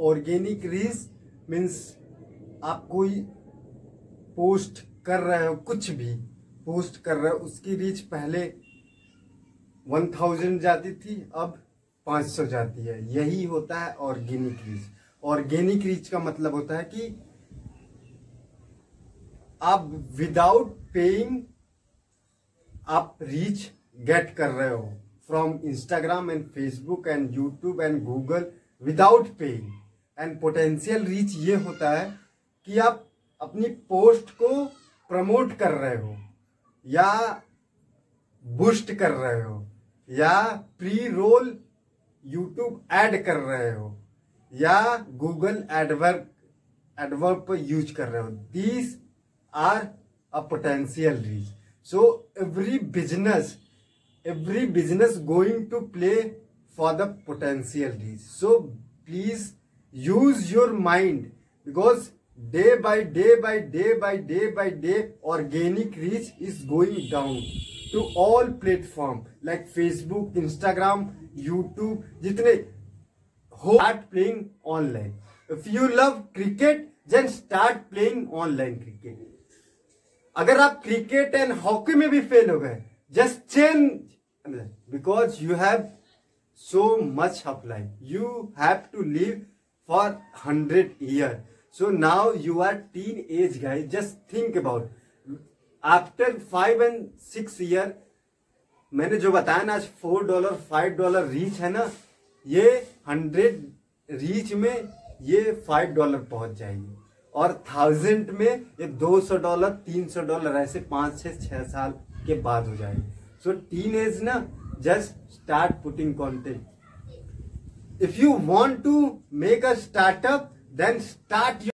Organic reach means आप कोई post कर रहे हो, कुछ भी पोस्ट कर रहे हो, उसकी रीच पहले वन थाउज़ेंड जाती थी, अब पाँच सौ जाती है। यही होता है ऑर्गेनिक रीच ऑर्गेनिक रीच का मतलब होता है कि आप विदाउट पेइंग आप रीच गेट कर रहे हो। From Instagram and Facebook and YouTube and Google without paying and potential reach ये होता है कि आप अपनी पोस्ट को प्रमोट कर रहे हो, या बूस्ट कर रहे हो, या प्री रोल यूट्यूब ऐड कर रहे हो, या गूगल एडवर्क एडवर्क पर यूज़ कर रहे हो these are a potential reach so every business every business going to play for the potential reach. So, please use your mind because day by day by day by day by day organic reach is going down to all platform like facebook instagram youtube jitne ho start playing online if you love cricket then start playing online cricket अगर आप cricket and hockey में भी fail हो गए just change because you have so much of life. You have to live for 100 year. So now you are teenage, guys. Just think about after five and six year, मैंने जो बताया ना, आज four dollar five dollar reach है ना, ये hundred reach में ये फाइव डॉलर पहुँच जाएगी और थाउज़ेंड में ये दो सौ डॉलर तीन सौ डॉलर ऐसे पाँच छह छह साल के बाद हो जाएगी सो टीन एज ना just start putting content if you want to make a startup then start your